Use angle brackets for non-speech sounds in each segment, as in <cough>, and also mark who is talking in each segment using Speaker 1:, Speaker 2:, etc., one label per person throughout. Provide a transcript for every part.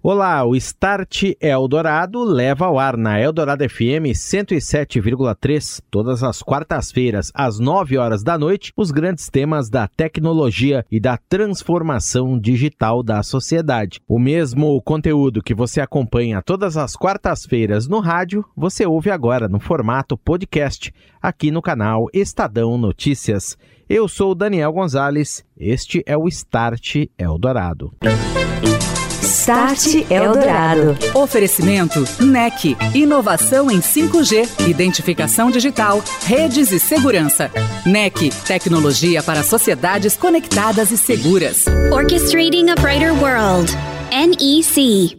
Speaker 1: Olá, o Start Eldorado leva ao ar na Eldorado FM 107,3 todas as quartas-feiras às 9 horas da noite os grandes temas da tecnologia e da transformação digital da sociedade. O mesmo conteúdo que você acompanha todas as quartas-feiras no rádio, você ouve agora no formato podcast aqui no canal Estadão Notícias. Eu sou Daniel Gonzalez, este é o Start Eldorado.
Speaker 2: Start Eldorado.
Speaker 3: Oferecimento NEC. Inovação em 5G, identificação digital, redes e segurança. NEC. Tecnologia para sociedades conectadas e seguras.
Speaker 2: Orchestrating a Brighter World. NEC.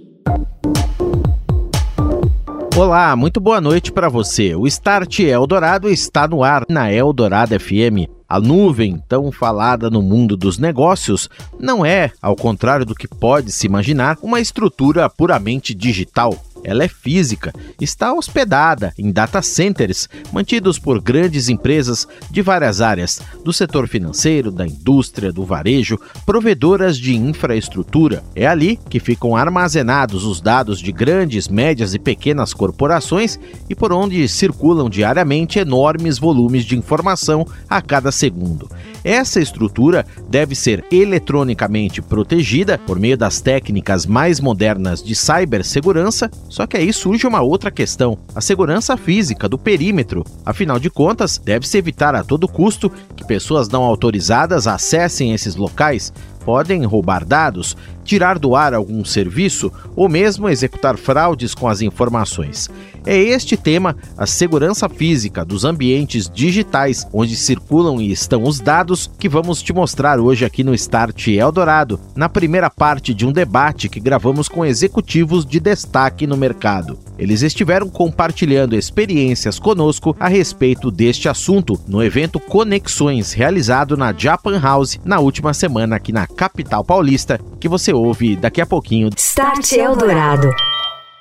Speaker 1: Olá, muito boa noite para você. O Start Eldorado está no ar na Eldorado FM. A nuvem, tão falada no mundo dos negócios, não é, ao contrário do que pode se imaginar, uma estrutura puramente digital. Ela é física, está hospedada em data centers mantidos por grandes empresas de várias áreas, do setor financeiro, da indústria, do varejo, provedoras de infraestrutura. É ali que ficam armazenados os dados de grandes, médias e pequenas corporações e por onde circulam diariamente enormes volumes de informação a cada segundo. Essa estrutura deve ser eletronicamente protegida por meio das técnicas mais modernas de cibersegurança, só que aí surge uma outra questão: a segurança física do perímetro. Afinal de contas, deve-se evitar a todo custo que pessoas não autorizadas acessem esses locais, podem roubar dados, tirar do ar algum serviço ou mesmo executar fraudes com as informações. É este tema, a segurança física dos ambientes digitais onde circulam e estão os dados, que vamos te mostrar hoje aqui no Start Eldorado, na primeira parte de um debate que gravamos com executivos de destaque no mercado. Eles estiveram compartilhando experiências conosco a respeito deste assunto no evento Conexões, realizado na Japan House na última semana aqui na capital paulista, que você ouve daqui a pouquinho.
Speaker 2: Start Eldorado.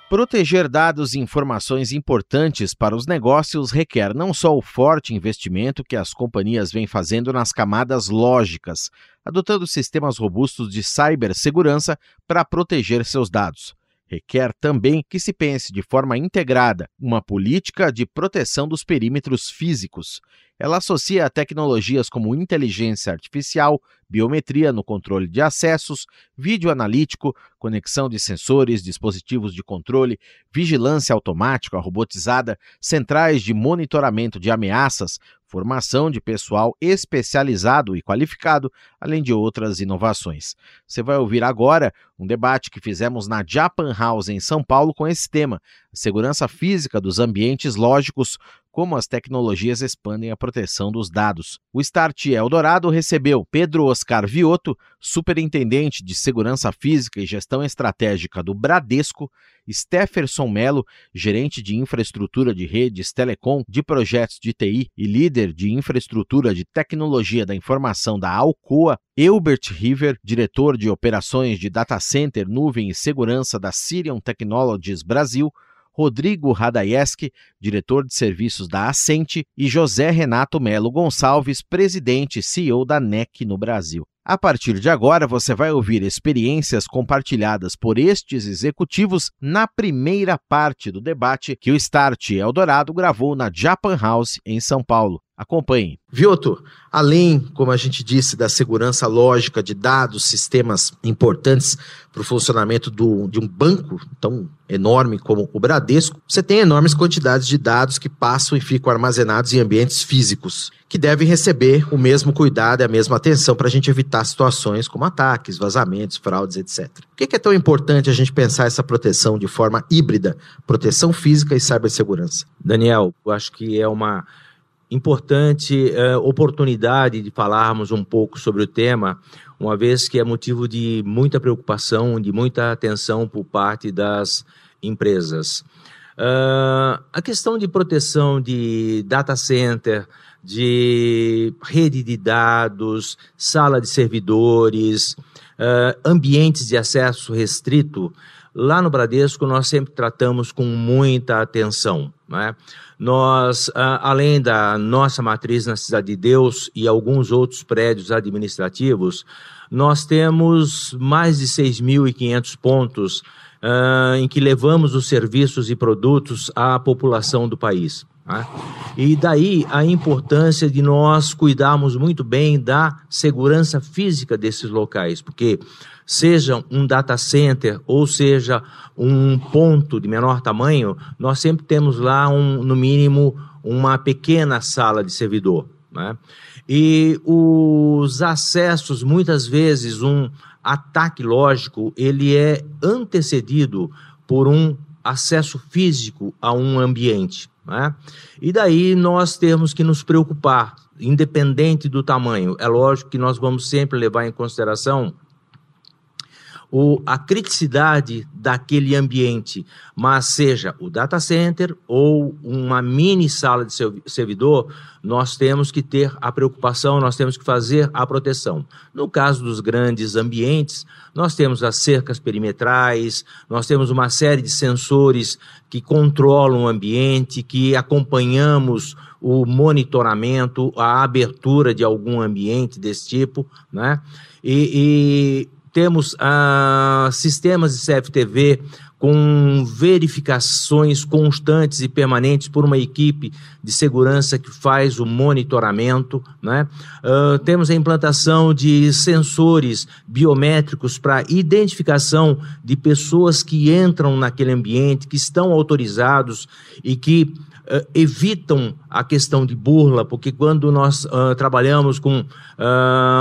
Speaker 1: Proteger dados e informações importantes para os negócios requer não só o forte investimento que as companhias vêm fazendo nas camadas lógicas, adotando sistemas robustos de cibersegurança para proteger seus dados. Requer também que se pense de forma integrada uma política de proteção dos perímetros físicos. Ela associa tecnologias como inteligência artificial, biometria no controle de acessos, vídeo analítico, conexão de sensores, dispositivos de controle, vigilância automática robotizada, centrais de monitoramento de ameaças, formação de pessoal especializado e qualificado, além de outras inovações. Você vai ouvir agora um debate que fizemos na Japan House em São Paulo com esse tema: segurança física dos ambientes lógicos, como as tecnologias expandem a proteção dos dados. O Start Eldorado recebeu Pedro Oscar Vioto, superintendente de segurança física e gestão estratégica do Bradesco, Stefferson Melo, gerente de infraestrutura de redes telecom de projetos de TI e líder de infraestrutura de tecnologia da informação da Alcoa, Elbert River, diretor de operações de data center, nuvem e segurança da Sirion Technologies Brasil, Rodrigo Radayeski, diretor de serviços da Ascente, e José Renato Melo Gonçalves, presidente e CEO da NEC no Brasil. A partir de agora, você vai ouvir experiências compartilhadas por estes executivos na primeira parte do debate que o Start Eldorado gravou na Japan House, em São Paulo. Acompanhe.
Speaker 4: Vioto, além, como a gente disse, da segurança lógica de dados, sistemas importantes para o funcionamento do, de um banco tão enorme como o Bradesco, você tem enormes quantidades de dados que passam e ficam armazenados em ambientes físicos, que devem receber o mesmo cuidado e a mesma atenção para a gente evitar situações como ataques, vazamentos, fraudes, etc. Por que é tão importante a gente pensar essa proteção de forma híbrida, proteção física e cibersegurança?
Speaker 5: Daniel, eu acho que é uma importante eh, oportunidade de falarmos um pouco sobre o tema, uma vez que é motivo de muita preocupação, de muita atenção por parte das empresas. Uh, a questão de proteção de data center, de rede de dados, sala de servidores, uh, ambientes de acesso restrito, lá no Bradesco nós sempre tratamos com muita atenção. Né? Nós, uh, além da nossa matriz na Cidade de Deus e alguns outros prédios administrativos, nós temos mais de 6.500 pontos uh, em que levamos os serviços e produtos à população do país. Né? E daí a importância de nós cuidarmos muito bem da segurança física desses locais, porque seja um data center ou seja um ponto de menor tamanho, nós sempre temos lá, um, no mínimo, uma pequena sala de servidor. Né? E os acessos, muitas vezes, um ataque lógico, ele é antecedido por um acesso físico a um ambiente. Né? E daí nós temos que nos preocupar, independente do tamanho. É lógico que nós vamos sempre levar em consideração o, a criticidade daquele ambiente, mas seja o data center ou uma mini sala de servidor, nós temos que ter a preocupação, nós temos que fazer a proteção. No caso dos grandes ambientes, nós temos as cercas perimetrais, nós temos uma série de sensores que controlam o ambiente, que acompanhamos o monitoramento, a abertura de algum ambiente desse tipo, né? E, e temos ah, sistemas de CFTV com verificações constantes e permanentes por uma equipe de segurança que faz o monitoramento. Né? Uh, temos a implantação de sensores biométricos para identificação de pessoas que entram naquele ambiente, que estão autorizados e que uh, evitam a questão de burla, porque quando nós uh, trabalhamos com uh,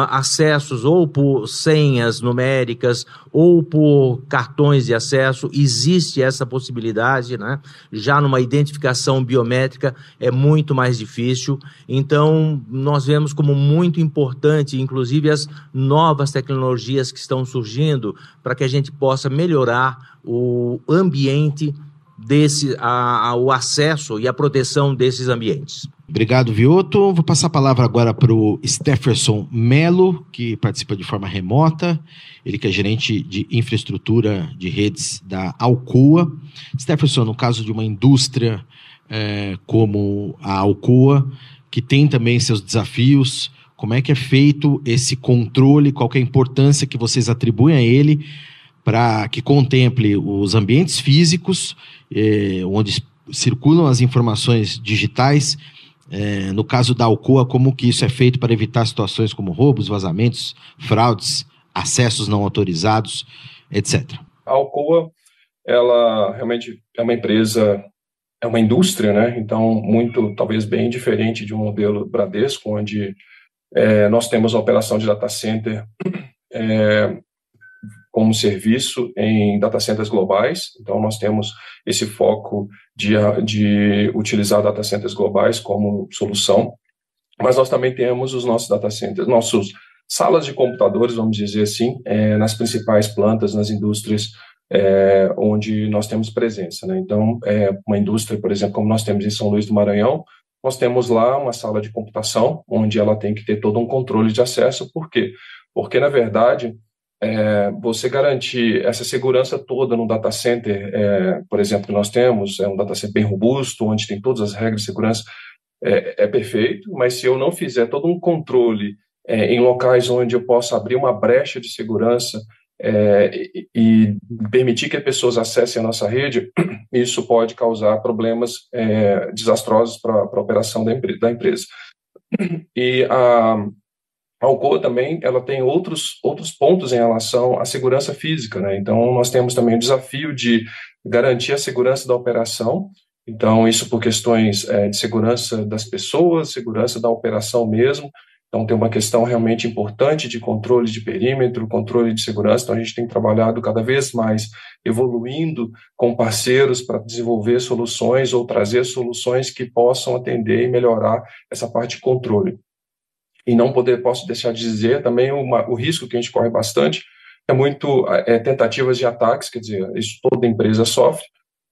Speaker 5: acessos ou por senhas numéricas ou por cartões de acesso, existe essa possibilidade, né? Já numa identificação biométrica é muito mais difícil. Então, nós vemos como muito importante, inclusive as novas tecnologias que estão surgindo, para que a gente possa melhorar o ambiente desse a, a, o acesso e a proteção desses ambientes.
Speaker 1: Obrigado, Vioto. Vou passar a palavra agora para o Stefferson Melo, que participa de forma remota. Ele que é gerente de infraestrutura de redes da Alcoa. Stefferson, no caso de uma indústria é, como a Alcoa, que tem também seus desafios, como é que é feito esse controle, qual é a importância que vocês atribuem a ele para que contemple os ambientes físicos, eh, onde circulam as informações digitais. Eh, no caso da Alcoa, como que isso é feito para evitar situações como roubos, vazamentos, fraudes, acessos não autorizados, etc.
Speaker 6: A Alcoa, ela realmente é uma empresa, é uma indústria, né? Então, muito, talvez bem diferente de um modelo Bradesco, onde é, nós temos a operação de data center é, como serviço em data centers globais. Então, nós temos esse foco de, de utilizar data centers globais como solução. Mas nós também temos os nossos data centers, nossos salas de computadores, vamos dizer assim, é, nas principais plantas, nas indústrias é, onde nós temos presença. Né? Então, é, uma indústria, por exemplo, como nós temos em São Luís do Maranhão, nós temos lá uma sala de computação, onde ela tem que ter todo um controle de acesso. Por quê? Porque, na verdade, é, você garantir essa segurança toda no data center, é, por exemplo, que nós temos, é um data center bem robusto, onde tem todas as regras de segurança, é, é perfeito, mas se eu não fizer todo um controle é, em locais onde eu possa abrir uma brecha de segurança é, e, e, permitir que as pessoas acessem a nossa rede, <clears throat> isso pode causar problemas é, desastrosos para a operação da, da empresa. E a a Alcoa também ela tem outros, outros pontos em relação à segurança física, né? Então nós temos também o desafio de garantir a segurança da operação. Então isso por questões é, de segurança das pessoas, segurança da operação mesmo. Então tem uma questão realmente importante de controle de perímetro, controle de segurança. Então a gente tem trabalhado cada vez mais evoluindo com parceiros para desenvolver soluções ou trazer soluções que possam atender e melhorar essa parte de controle e não poder, posso deixar de dizer também uma, o risco que a gente corre bastante é muito é, tentativas de ataques, quer dizer, isso toda empresa sofre,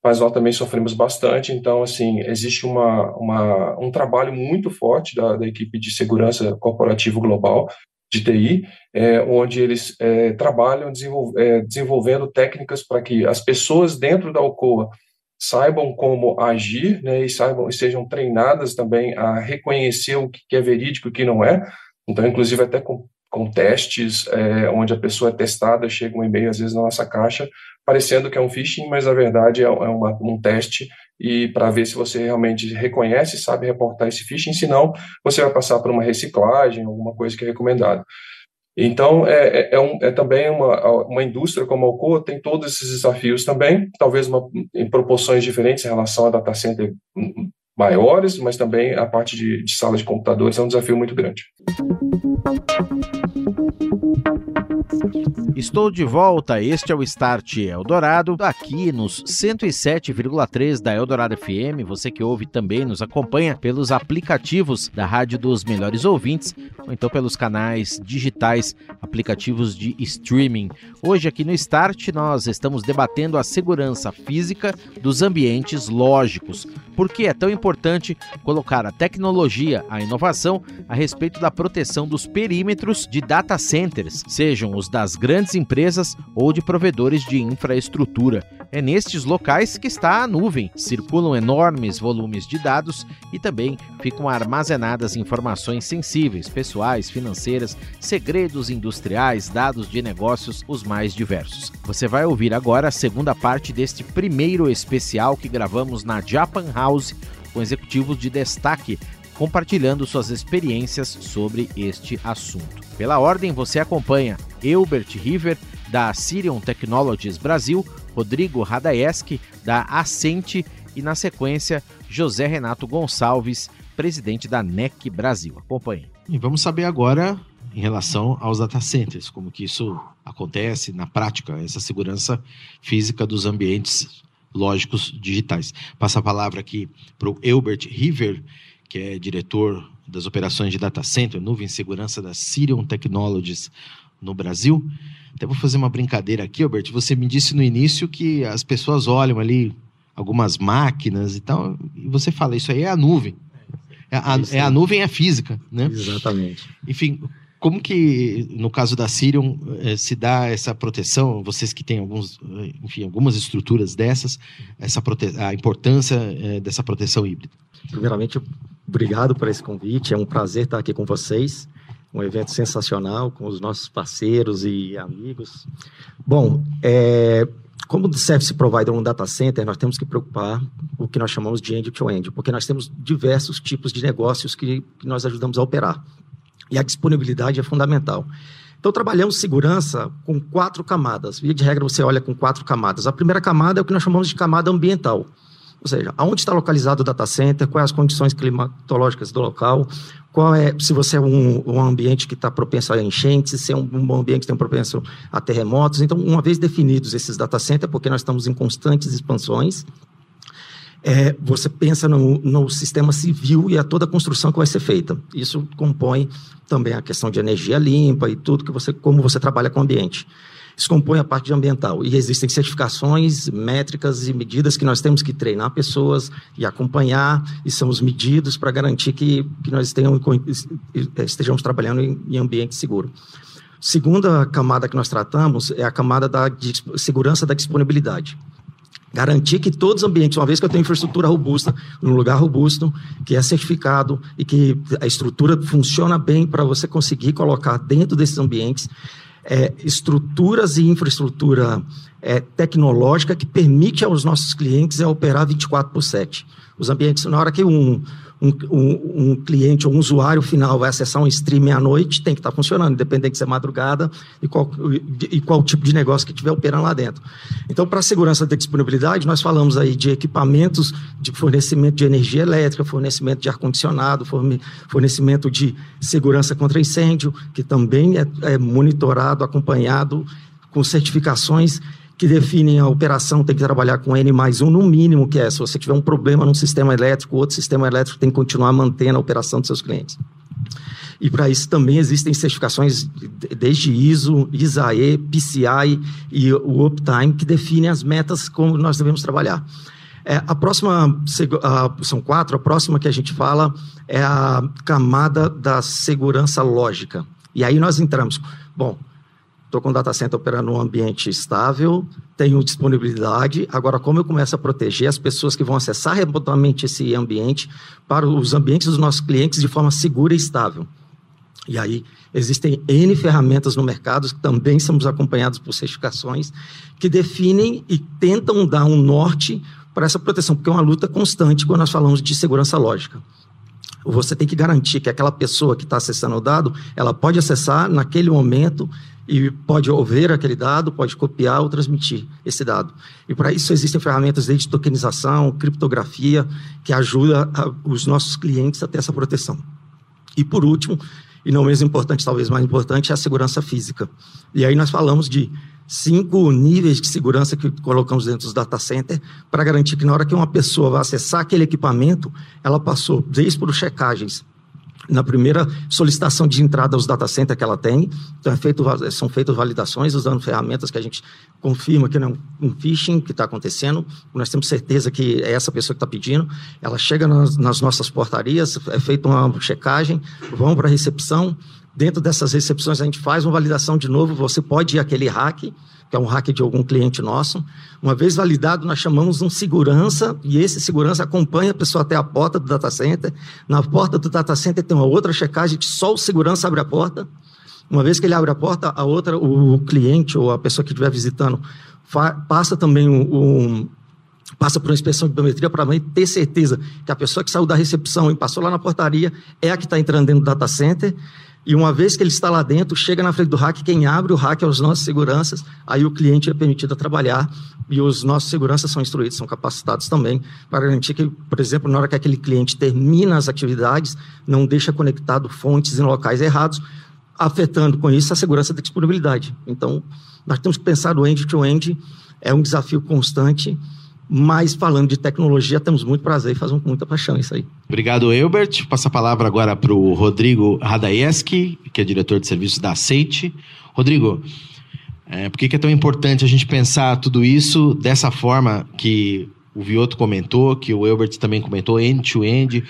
Speaker 6: mas nós também sofremos bastante, então, assim, existe uma, uma um trabalho muito forte da, da equipe de segurança corporativo global, de TI, é, onde eles é, trabalham é, desenvolvendo técnicas para que as pessoas dentro da Alcoa saibam como agir, né, e saibam e sejam treinadas também a reconhecer o que é verídico e o que não é. Então, inclusive até com, com testes, é, onde a pessoa é testada, chega um e-mail às vezes na nossa caixa, parecendo que é um phishing, mas na verdade é, é uma, um teste e para ver se você realmente reconhece, sabe reportar esse phishing, senão você vai passar por uma reciclagem, alguma coisa que é recomendado. Então, é, é, é, um, é também uma, uma indústria como a Alcoa tem todos esses desafios também, talvez uma, em proporções diferentes em relação a data center maiores, mas também a parte de, de sala de computadores é um desafio muito grande.
Speaker 1: Estou de volta, este é o Start Eldorado, aqui nos 107,3 da Eldorado FM. Você que ouve também nos acompanha pelos aplicativos da Rádio dos Melhores Ouvintes, ou então pelos canais digitais, aplicativos de streaming. Hoje aqui no Start nós estamos debatendo a segurança física dos ambientes lógicos. Por que é tão importante colocar a tecnologia, a inovação a respeito da proteção dos perímetros de data centers, sejam os das grandes empresas ou de provedores de infraestrutura. É nestes locais que está a nuvem. Circulam enormes volumes de dados e também ficam armazenadas informações sensíveis, pessoais, financeiras, segredos industriais, dados de negócios, os mais diversos. Você vai ouvir agora a segunda parte deste primeiro especial que gravamos na Japan House com executivos de destaque compartilhando suas experiências sobre este assunto. Pela ordem, você acompanha Eubert River, da Sirion Technologies Brasil, Rodrigo Radaeski, da Ascente e, na sequência, José Renato Gonçalves, presidente da NEC Brasil. Acompanhe.
Speaker 4: E vamos saber agora em relação aos data centers, como que isso acontece na prática, essa segurança física dos ambientes lógicos digitais. Passa a palavra aqui para o Eubert River, que é diretor das operações de data center, nuvem segurança da Sirion Technologies no Brasil. Até vou fazer uma brincadeira aqui, Albert. Você me disse no início que as pessoas olham ali algumas máquinas e tal, e você fala, isso aí é a nuvem. É a, é a nuvem é física, né?
Speaker 5: Exatamente.
Speaker 4: Enfim, como que, no caso da Sirion, eh, se dá essa proteção? Vocês que têm alguns, enfim, algumas estruturas dessas, essa a importância eh, dessa proteção híbrida?
Speaker 7: Primeiramente, obrigado por esse convite. É um prazer estar aqui com vocês. Um evento sensacional com os nossos parceiros e amigos. Bom, é, como service provider um data center, nós temos que preocupar o que nós chamamos de end-to-end, -end, porque nós temos diversos tipos de negócios que, que nós ajudamos a operar. E a disponibilidade é fundamental. Então, trabalhamos segurança com quatro camadas. Via de regra, você olha com quatro camadas. A primeira camada é o que nós chamamos de camada ambiental. Ou seja, aonde está localizado o data center, quais as condições climatológicas do local, qual é, se você é um, um ambiente que está propenso a enchentes, se é um, um ambiente que tem propenso a terremotos. Então, uma vez definidos esses data centers, porque nós estamos em constantes expansões, é, você pensa no, no, sistema civil e a toda a construção que vai ser feita. Isso compõe também a questão de energia limpa e tudo que você, como você trabalha com o ambiente. Isso compõe a parte ambiental. E existem certificações, métricas e medidas que nós temos que treinar pessoas e acompanhar, e são os medidos para garantir que, que nós tenham, estejamos trabalhando em, em ambiente seguro. Segunda camada que nós tratamos é a camada da segurança da disponibilidade garantir que todos os ambientes, uma vez que eu tenho infraestrutura robusta, num lugar robusto, que é certificado e que a estrutura funciona bem para você conseguir colocar dentro desses ambientes, é, estruturas e infraestrutura é, tecnológica que permite aos nossos clientes é, operar 24 por 7. Os ambientes, na hora que um, um, um, um, cliente ou um usuário final vai acessar um streaming à noite, tem que estar funcionando, independente se é madrugada e qual, e qual tipo de negócio que estiver operando lá dentro. Então, para a segurança da disponibilidade, nós falamos aí de equipamentos de fornecimento de energia elétrica, fornecimento de ar-condicionado, fornecimento de segurança contra incêndio, que também é, é monitorado, acompanhado com certificações que definem a operação tem que trabalhar com N mais um no mínimo, que é se você tiver um problema num sistema elétrico, outro sistema elétrico tem que continuar mantendo a operação dos seus clientes. E para isso também existem certificações desde ISO, ISAE, PCI e o Uptime, que definem as metas como nós devemos trabalhar. É, a próxima, são quatro, a próxima que a gente fala é a camada da segurança lógica E aí nós entramos, bom, estou com o data center operando num ambiente estável, tenho disponibilidade, agora como eu começo a proteger as pessoas que vão acessar remotamente esse ambiente para os ambientes dos nossos clientes de forma segura e estável. E aí existem N ferramentas no mercado que também somos acompanhados por certificações que definem e tentam dar um norte para essa proteção, porque é uma luta constante quando nós falamos de segurança lógica. Você tem que garantir que aquela pessoa que está acessando o dado, ela pode acessar naquele momento e pode ouvir aquele dado, pode copiar ou transmitir esse dado. E para isso existem ferramentas de tokenização, criptografia, que ajuda a, os nossos clientes a ter essa proteção. E por último, e não menos importante, talvez mais importante, é a segurança física. E aí nós falamos de cinco níveis de segurança que colocamos dentro dos data centers para garantir que na hora que uma pessoa vai acessar aquele equipamento, ela passou desde por checagens na primeira solicitação de entrada aos data centers que ela tem, então é feito, são feitas validações usando ferramentas que a gente confirma que não é um phishing que está acontecendo, nós temos certeza que é essa pessoa que está pedindo, ela chega nas, nas, nossas portarias, é feita uma checagem, vão para a recepção, dentro dessas recepções a gente faz uma validação de novo, você pode ir àquele hack, que é um hack de algum cliente nosso. Uma vez validado, nós chamamos um segurança, e esse segurança acompanha a pessoa até a porta do data center. Na porta do data center tem uma outra checagem que só o segurança abre a porta. Uma vez que ele abre a porta, a outra, o cliente ou a pessoa que estiver visitando passa também o, passa por uma inspeção de biometria para ter certeza que a pessoa que saiu da recepção e passou lá na portaria é a que está entrando dentro do data center e uma vez que ele está lá dentro, chega na frente do hack, quem abre o hack é os nossos seguranças, aí o cliente é permitido a trabalhar e os nossos seguranças são instruídos, são capacitados também para garantir que, por exemplo, na hora que aquele cliente termina as atividades, não deixa conectado fontes em locais errados, afetando com isso a segurança da disponibilidade. Então, nós temos que pensar o end-to-end, -end, é um desafio constante mas falando de tecnologia, temos muito prazer e fazemos com muita paixão isso aí.
Speaker 1: Obrigado, Elbert. Passa a palavra agora para o Rodrigo Radaeski, que é diretor de serviços da Aceite. Rodrigo, é, por que, que é tão importante a gente pensar tudo isso dessa forma que o Vioto comentou, que o Elbert também comentou, end-to-end, -end,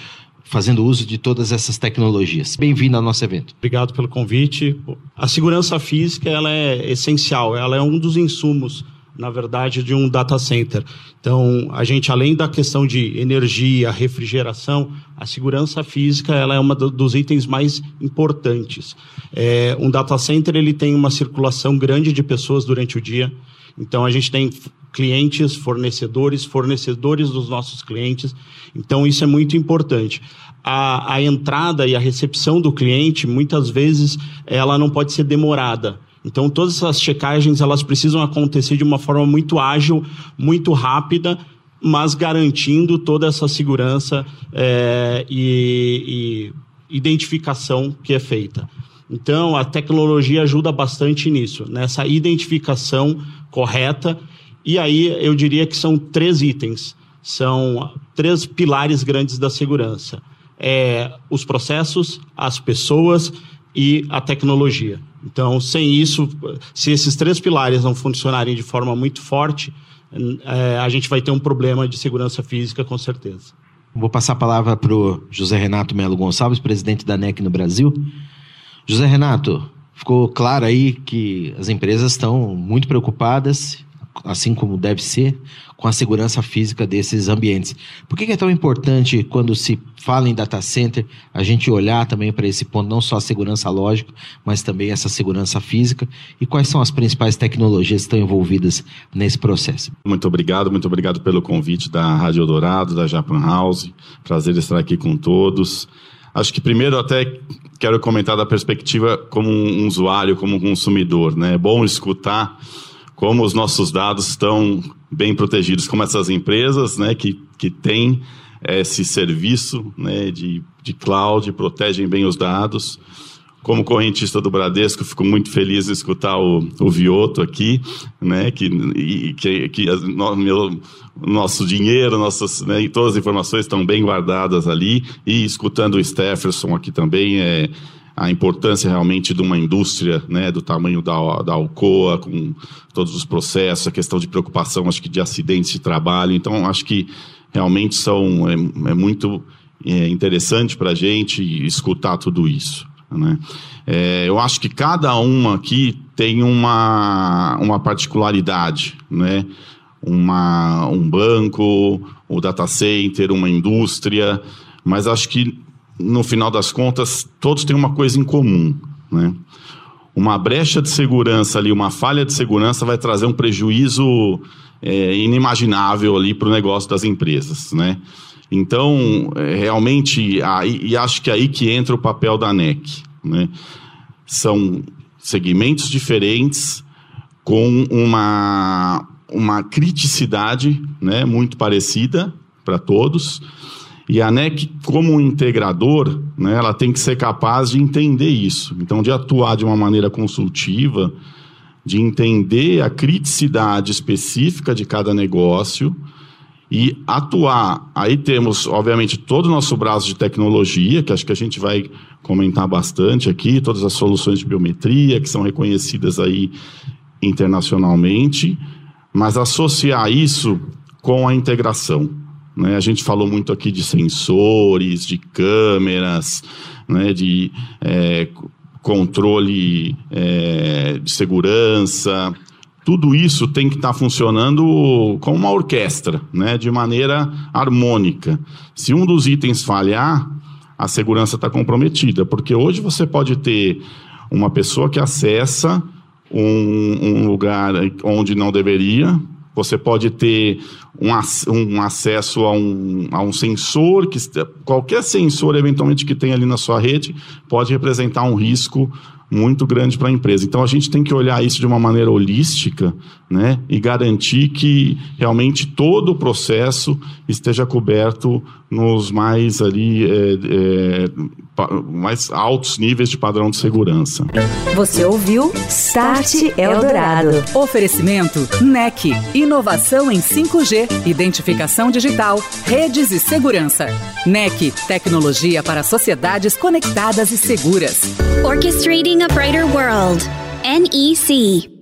Speaker 1: fazendo uso de todas essas tecnologias. Bem-vindo ao nosso evento.
Speaker 8: Obrigado pelo convite. A segurança física ela é essencial, ela é um dos insumos na verdade, de um data center. Então, a gente, além da questão de energia, refrigeração, a segurança física ela é uma dos itens mais importantes. É, um data center ele tem uma circulação grande de pessoas durante o dia. Então, a gente tem clientes, fornecedores, fornecedores dos nossos clientes. Então, isso é muito importante. A, a entrada e a recepção do cliente, muitas vezes, ela não pode ser demorada então, todas essas checagens elas precisam acontecer de uma forma muito ágil, muito rápida, mas garantindo toda essa segurança é, e, e identificação que é feita. Então, a tecnologia ajuda bastante nisso, nessa identificação correta. E aí, eu diria que são três itens, são três pilares grandes da segurança: é, os processos, as pessoas e a tecnologia. Então, sem isso, se esses três pilares não funcionarem de forma muito forte, é, a gente vai ter um problema de segurança física, com certeza.
Speaker 1: Vou passar a palavra para o José Renato Melo Gonçalves, presidente da NEC no Brasil. José Renato, ficou claro aí que as empresas estão muito preocupadas assim como deve ser, com a segurança física desses ambientes. Por que é tão importante quando se fala em data center a gente olhar também para esse ponto, não só a segurança lógica, mas também essa segurança física e quais são as principais tecnologias que estão envolvidas nesse processo?
Speaker 9: Muito obrigado, muito obrigado pelo convite da Rádio Dourado, da Japan House. Prazer estar aqui com todos. Acho que primeiro até quero comentar da perspectiva como um usuário, como um consumidor, né? É bom escutar como os nossos dados estão bem protegidos, como essas empresas né, que, que têm esse serviço né, de, de cloud, protegem bem os dados. Como correntista do Bradesco, fico muito feliz de escutar o, o Vioto aqui, né, que, e, que, que no, meu, nosso dinheiro, nossas, né, todas as informações estão bem guardadas ali, e escutando o Stefferson aqui também, é, a importância realmente de uma indústria né, do tamanho da, da Alcoa, com todos os processos, a questão de preocupação, acho que de acidentes de trabalho. Então, acho que realmente são, é, é muito é, interessante para a gente escutar tudo isso. Né? É, eu acho que cada uma aqui tem uma, uma particularidade, né? uma, um banco, o data center, uma indústria, mas acho que no final das contas todos têm uma coisa em comum. Né? Uma brecha de segurança ali, uma falha de segurança vai trazer um prejuízo é, inimaginável ali para o negócio das empresas. Né? Então, é, realmente, aí, e acho que é aí que entra o papel da NEC. Né? São segmentos diferentes com uma, uma criticidade né, muito parecida para todos. E a NEC, como integrador, né, ela tem que ser capaz de entender isso. Então, de atuar de uma maneira consultiva, de entender a criticidade específica de cada negócio e atuar. Aí temos, obviamente, todo o nosso braço de tecnologia, que acho que a gente vai comentar bastante aqui, todas as soluções de biometria que são reconhecidas aí internacionalmente, mas associar isso com a integração. Né? A gente falou muito aqui de sensores, de câmeras, né? de é, controle é, de segurança, tudo isso tem que estar tá funcionando como uma orquestra, né, de maneira harmônica. Se um dos itens falhar, a segurança está comprometida, porque hoje você pode ter uma pessoa que acessa um, um lugar onde não deveria, você pode ter um, um acesso a um, a um sensor, que qualquer sensor eventualmente que tenha ali na sua rede pode representar um risco muito grande para a empresa. Então a gente tem que olhar isso de uma maneira holística, né, e garantir que realmente todo o processo esteja coberto nos mais ali é, é, mais altos níveis de padrão de segurança.
Speaker 2: Você ouviu Start Eldorado.
Speaker 3: Oferecimento NEC, inovação em 5G, identificação digital, redes e segurança. NEC, tecnologia para sociedades conectadas e seguras.
Speaker 2: Orchestrating a Brighter World. NEC.